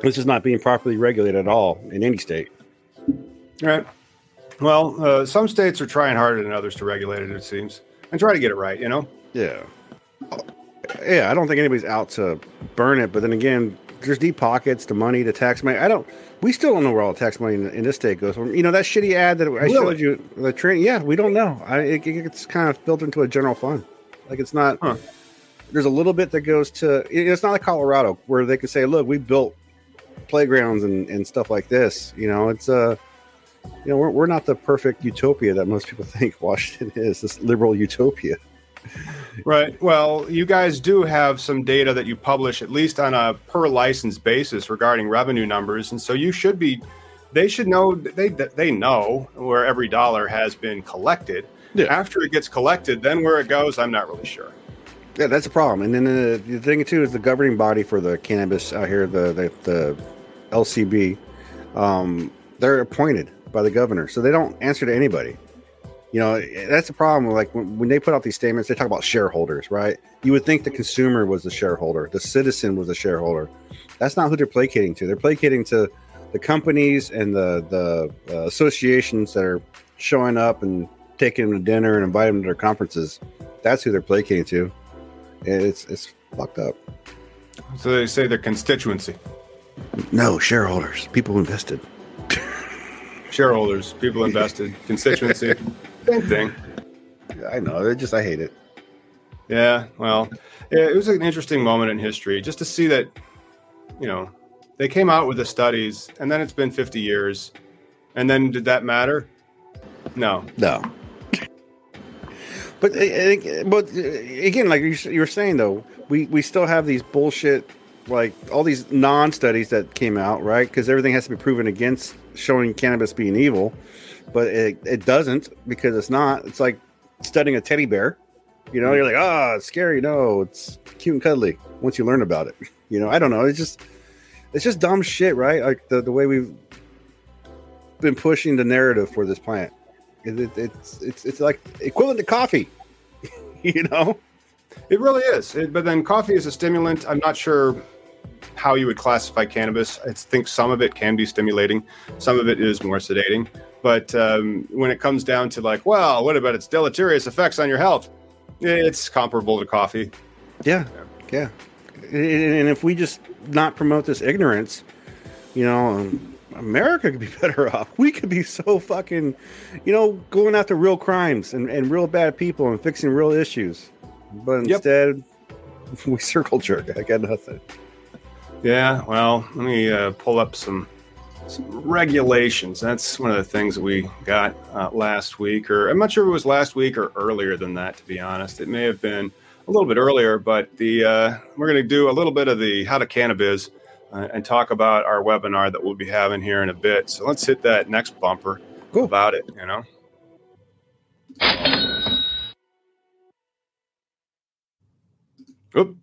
This is not being properly regulated at all in any state. Right. Well, uh, some states are trying harder than others to regulate it. It seems, and try to get it right. You know. Yeah. Yeah, I don't think anybody's out to burn it, but then again, there's deep pockets, the money, the tax money. I don't. We still don't know where all the tax money in, in this state goes. You know that shitty ad that I really? showed you, the train. Yeah, we don't know. I, it, it's kind of built into a general fund. Like it's not. Huh. There's a little bit that goes to. It's not like Colorado where they can say, "Look, we built playgrounds and, and stuff like this." You know, it's uh you know, we're, we're not the perfect utopia that most people think Washington is. This liberal utopia. Right. Well, you guys do have some data that you publish at least on a per license basis regarding revenue numbers, and so you should be. They should know. They they know where every dollar has been collected. Yeah. After it gets collected, then where it goes, I'm not really sure. Yeah, that's a problem. And then the, the thing too is the governing body for the cannabis out here, the the, the LCB, um, they're appointed by the governor, so they don't answer to anybody. You know, that's the problem. Like when, when, they put out these statements, they talk about shareholders, right? You would think the consumer was the shareholder, the citizen was the shareholder. That's not who they're placating to. They're placating to the companies and the the uh, associations that are showing up and taking them to dinner and inviting them to their conferences. That's who they're placating to. It's it's fucked up. So they say their constituency. No, shareholders, people invested. shareholders, people invested, constituency. Same thing. I know. It just I hate it. Yeah. Well, it was an interesting moment in history just to see that, you know, they came out with the studies, and then it's been 50 years, and then did that matter? No. No. But but uh, again, like you were saying though, we we still have these bullshit, like all these non-studies that came out, right? Because everything has to be proven against showing cannabis being evil but it, it doesn't because it's not. It's like studying a teddy bear. You know, you're like, ah, oh, it's scary. No, it's cute and cuddly once you learn about it. You know, I don't know. It's just it's just dumb shit, right? Like the, the way we've been pushing the narrative for this plant. It, it, it's it's it's like equivalent to coffee. you know, it really is. It, but then coffee is a stimulant. I'm not sure how you would classify cannabis. I think some of it can be stimulating, some of it is more sedating. But um, when it comes down to like, well, what about its deleterious effects on your health? It's comparable to coffee. Yeah, yeah. And if we just not promote this ignorance, you know, um, America could be better off. We could be so fucking, you know, going after real crimes and, and real bad people and fixing real issues. But instead, yep. we circle jerk. I got nothing. Yeah, well, let me uh, pull up some some regulations. That's one of the things that we got uh, last week, or I'm not sure if it was last week or earlier than that. To be honest, it may have been a little bit earlier. But the uh, we're going to do a little bit of the how to cannabis uh, and talk about our webinar that we'll be having here in a bit. So let's hit that next bumper cool. about it. You know. Oop.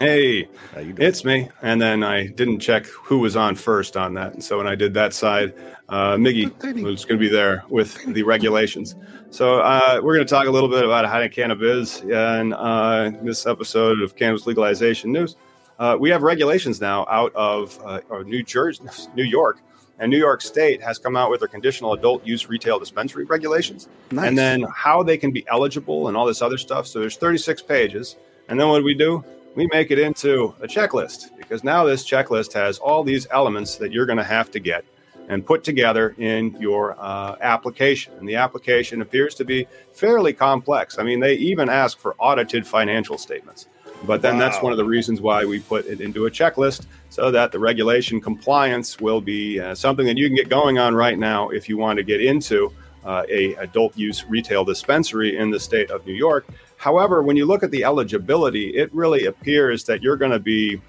Hey, it's me. And then I didn't check who was on first on that. And so when I did that side, uh, Miggy was going to be there with the regulations. So uh, we're going to talk a little bit about how cannabis in uh, this episode of Cannabis Legalization News. Uh, we have regulations now out of uh, New Jersey, New York, and New York State has come out with their conditional adult use retail dispensary regulations, nice. and then how they can be eligible and all this other stuff. So there's 36 pages, and then what do we do? We make it into a checklist because now this checklist has all these elements that you're going to have to get and put together in your uh, application. And the application appears to be fairly complex. I mean, they even ask for audited financial statements. But then wow. that's one of the reasons why we put it into a checklist so that the regulation compliance will be uh, something that you can get going on right now if you want to get into uh, a adult use retail dispensary in the state of New York. However, when you look at the eligibility, it really appears that you're going to be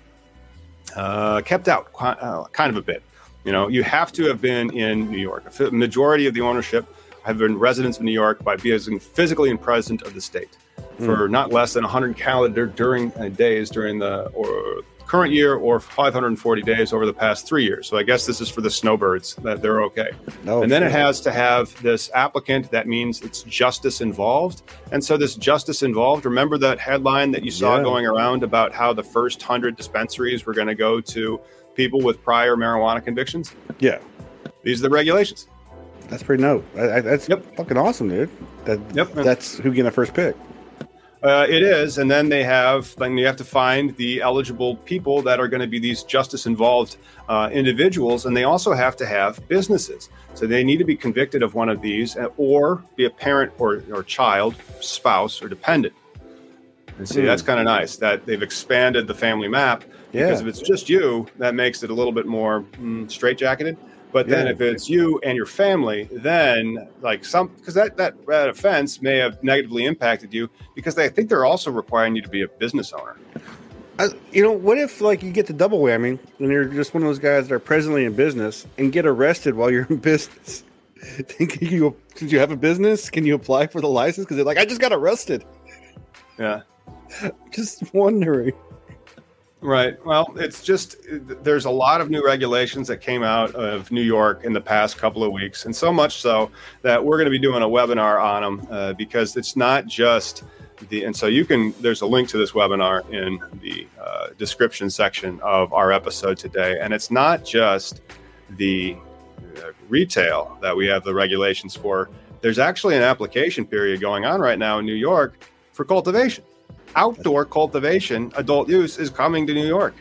uh, kept out uh, kind of a bit. You know, you have to have been in New York. A majority of the ownership have been residents of New York by being physically and present of the state mm. for not less than 100 calendar during uh, days during the or current year or 540 days over the past three years. So I guess this is for the snowbirds that they're okay. No, and then it has to have this applicant. That means it's justice involved. And so this justice involved. Remember that headline that you saw yeah. going around about how the first hundred dispensaries were going to go to people with prior marijuana convictions? Yeah. These are the regulations. That's pretty. I, I, that's yep. fucking awesome, dude. That, yep. That's who getting the first pick. Uh, it is, and then they have. Then you have to find the eligible people that are going to be these justice-involved uh, individuals, and they also have to have businesses. So they need to be convicted of one of these, uh, or be a parent or, or child, spouse, or dependent. And see, mm. that's kind of nice that they've expanded the family map. Yeah. Because if it's just you, that makes it a little bit more mm, straitjacketed. But then if it's you and your family, then like some because that, that that offense may have negatively impacted you because they think they're also requiring you to be a business owner. Uh, you know, what if like you get the double whammy and you're just one of those guys that are presently in business and get arrested while you're in business? Think you did you have a business? Can you apply for the license? Because they're like, I just got arrested. Yeah, just wondering. Right. Well, it's just there's a lot of new regulations that came out of New York in the past couple of weeks, and so much so that we're going to be doing a webinar on them uh, because it's not just the. And so you can. There's a link to this webinar in the uh, description section of our episode today, and it's not just the uh, retail that we have the regulations for. There's actually an application period going on right now in New York for cultivation outdoor cultivation, adult use, is coming to New York.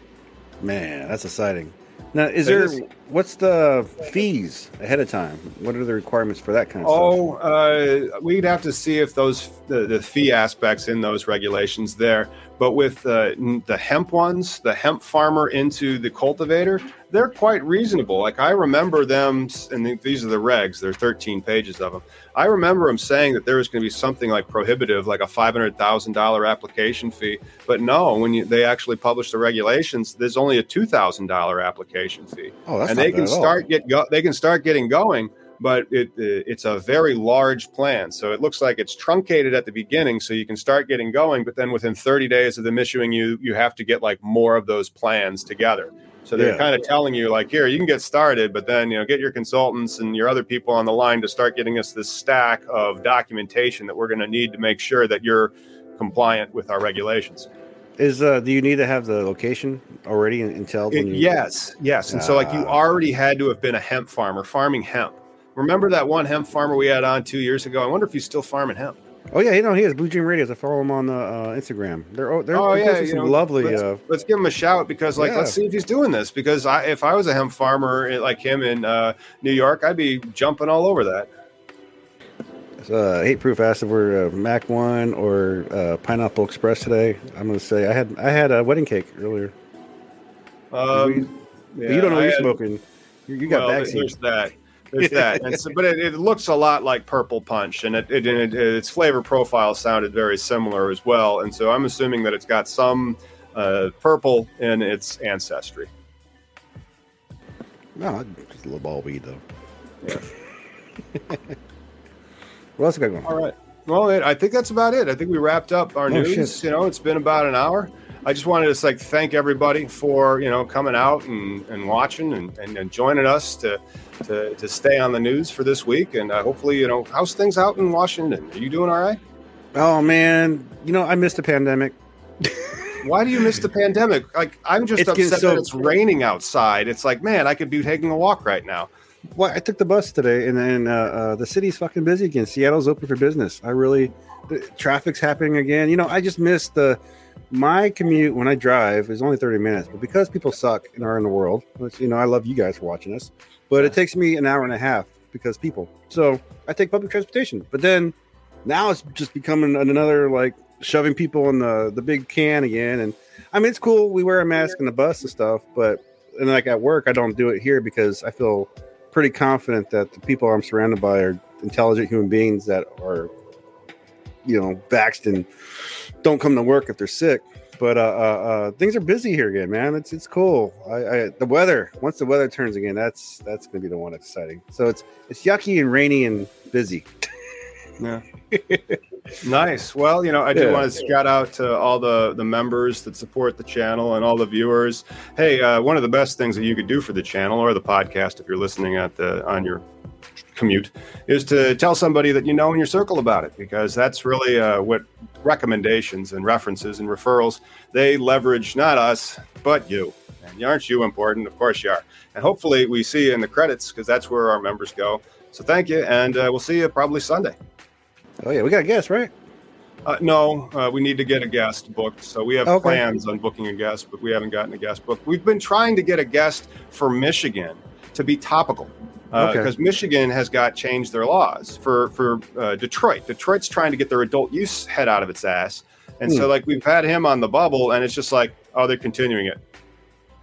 Man, that's exciting. Now, is there what's the fees ahead of time? What are the requirements for that kind of oh, stuff? Oh, uh, we'd have to see if those the, the, fee aspects in those regulations there. But with uh, the hemp ones, the hemp farmer into the cultivator, they're quite reasonable. Like I remember them, and these are the regs. There are 13 pages of them. I remember them saying that there was going to be something like prohibitive, like a $500,000 application fee. But no, when you, they actually publish the regulations, there's only a $2,000 application fee. Oh, that's and they can start get go, they can start getting going. But it, it's a very large plan, so it looks like it's truncated at the beginning, so you can start getting going. But then within 30 days of them issuing you, you have to get like more of those plans together. So they're yeah. kind of telling you, like, here, you can get started, but then, you know, get your consultants and your other people on the line to start getting us this stack of documentation that we're going to need to make sure that you're compliant with our regulations. Is uh, do you need to have the location already until? It, yes, yes, and so like you Ah. already had to have been a hemp farmer farming hemp. Remember that one hemp farmer we had on two years ago? I wonder if he's still farming hemp. Oh yeah, you know he has Blue Dream Radios. I follow him on the uh, Instagram. They're oh, they're Oh yeah, you know, lovely. Let's, Uh, let's give him a shout because, like, Yeah. let's see if he's doing this. Because I, if I was a hemp farmer eh, like him in uh, New York, I'd be jumping all over that. uh, hate proof asked if we're uh, Mac One or uh, Pineapple Express today. I'm gonna say I had I had a wedding cake earlier. Um, But yeah, you don't know I you're had- smoking. You, you got well, back there's that. There's that. And so, but it, it looks a lot like Purple Punch, and it, it, it, its flavor profile sounded very similar as well. And so I'm assuming that it's got some uh, purple in its ancestry. No, just a little ball of weed though. Yeah. what else we got going? All right. Well, it, I think that's about it. I think we wrapped up our Oh, news. shit. You know, it's been about an hour. I just wanted to like thank everybody for you know coming out and, and watching and, and, and joining us to, to to stay on the news for this week. And uh, hopefully, you know, how's things out in Washington? Are you doing all right? Oh man, you know I missed the pandemic. Why do you miss the pandemic? Like, I'm just It's upset so- that it's raining outside. It's like, man, I could be taking a walk right now. Well, I took the bus today, and then uh, uh, the city's fucking busy again. Seattle's open for business. I really, the traffic's happening again. You know, I just missed the my commute when I drive is only thirty minutes, but because people suck and are in the world, which you know, I love you guys for watching us, but it takes me an hour and a half because people. So I take public transportation, but then now it's just becoming another like shoving people in the the big can again. And I mean, it's cool. We wear a mask in the bus and stuff, but and like at work, I don't do it here because I feel pretty confident that the people I'm surrounded by are intelligent human beings that are, you know, vaxxed and don't come to work if they're sick. But uh, uh, uh, things are busy here again, man. It's it's cool. I, I the weather once the weather turns again, that's that's gonna be the one exciting. So it's it's yucky and rainy and busy. Yeah. nice. Well, you know, I do Yeah. want to shout out to all the the members that support the channel and all the viewers. Hey, uh, one of the best things that you could do for the channel or the podcast, if you're listening at the on your commute, is to tell somebody that you know in your circle about it, because that's really uh, what recommendations and references and referrals they leverage not us but you. And aren't you important? Of course you are. And hopefully we see you in the credits because that's where our members go. So thank you, and uh, we'll see you probably Sunday. Oh yeah, we got a guest, right? Uh, no, uh, we need to get a guest booked. So we have Okay. plans on booking a guest, but we haven't gotten a guest booked. We've been trying to get a guest for Michigan to be topical Okay. because Michigan has got changed their laws for for uh, Detroit. Detroit's trying to get their adult use head out of its ass, and so Hmm. like we've had him on the bubble, and it's just like, oh, they're continuing it.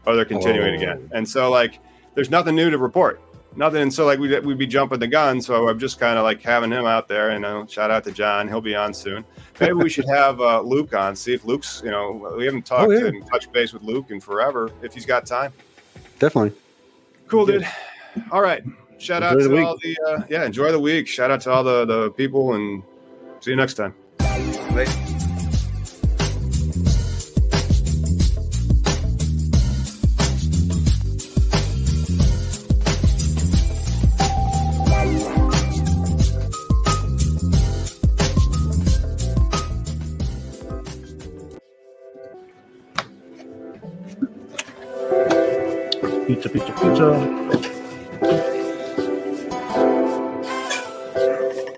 Oh, they're continuing it Oh. again, and so like there's nothing new to report. Nothing, and so like we'd, we'd be jumping the gun. So I'm just kind of like having him out there, and uh, shout out to John. He'll be on soon. Maybe we should have uh, Luke on. See if Luke's. You know, we haven't talked Oh, yeah. and touched base with Luke in forever. If he's got time, Definitely. cool, dude. All right. Shout out Enjoy the to week. all the uh, yeah. Enjoy the week. Shout out to all the the people, and see you next time. Pizza, pizza, pizza.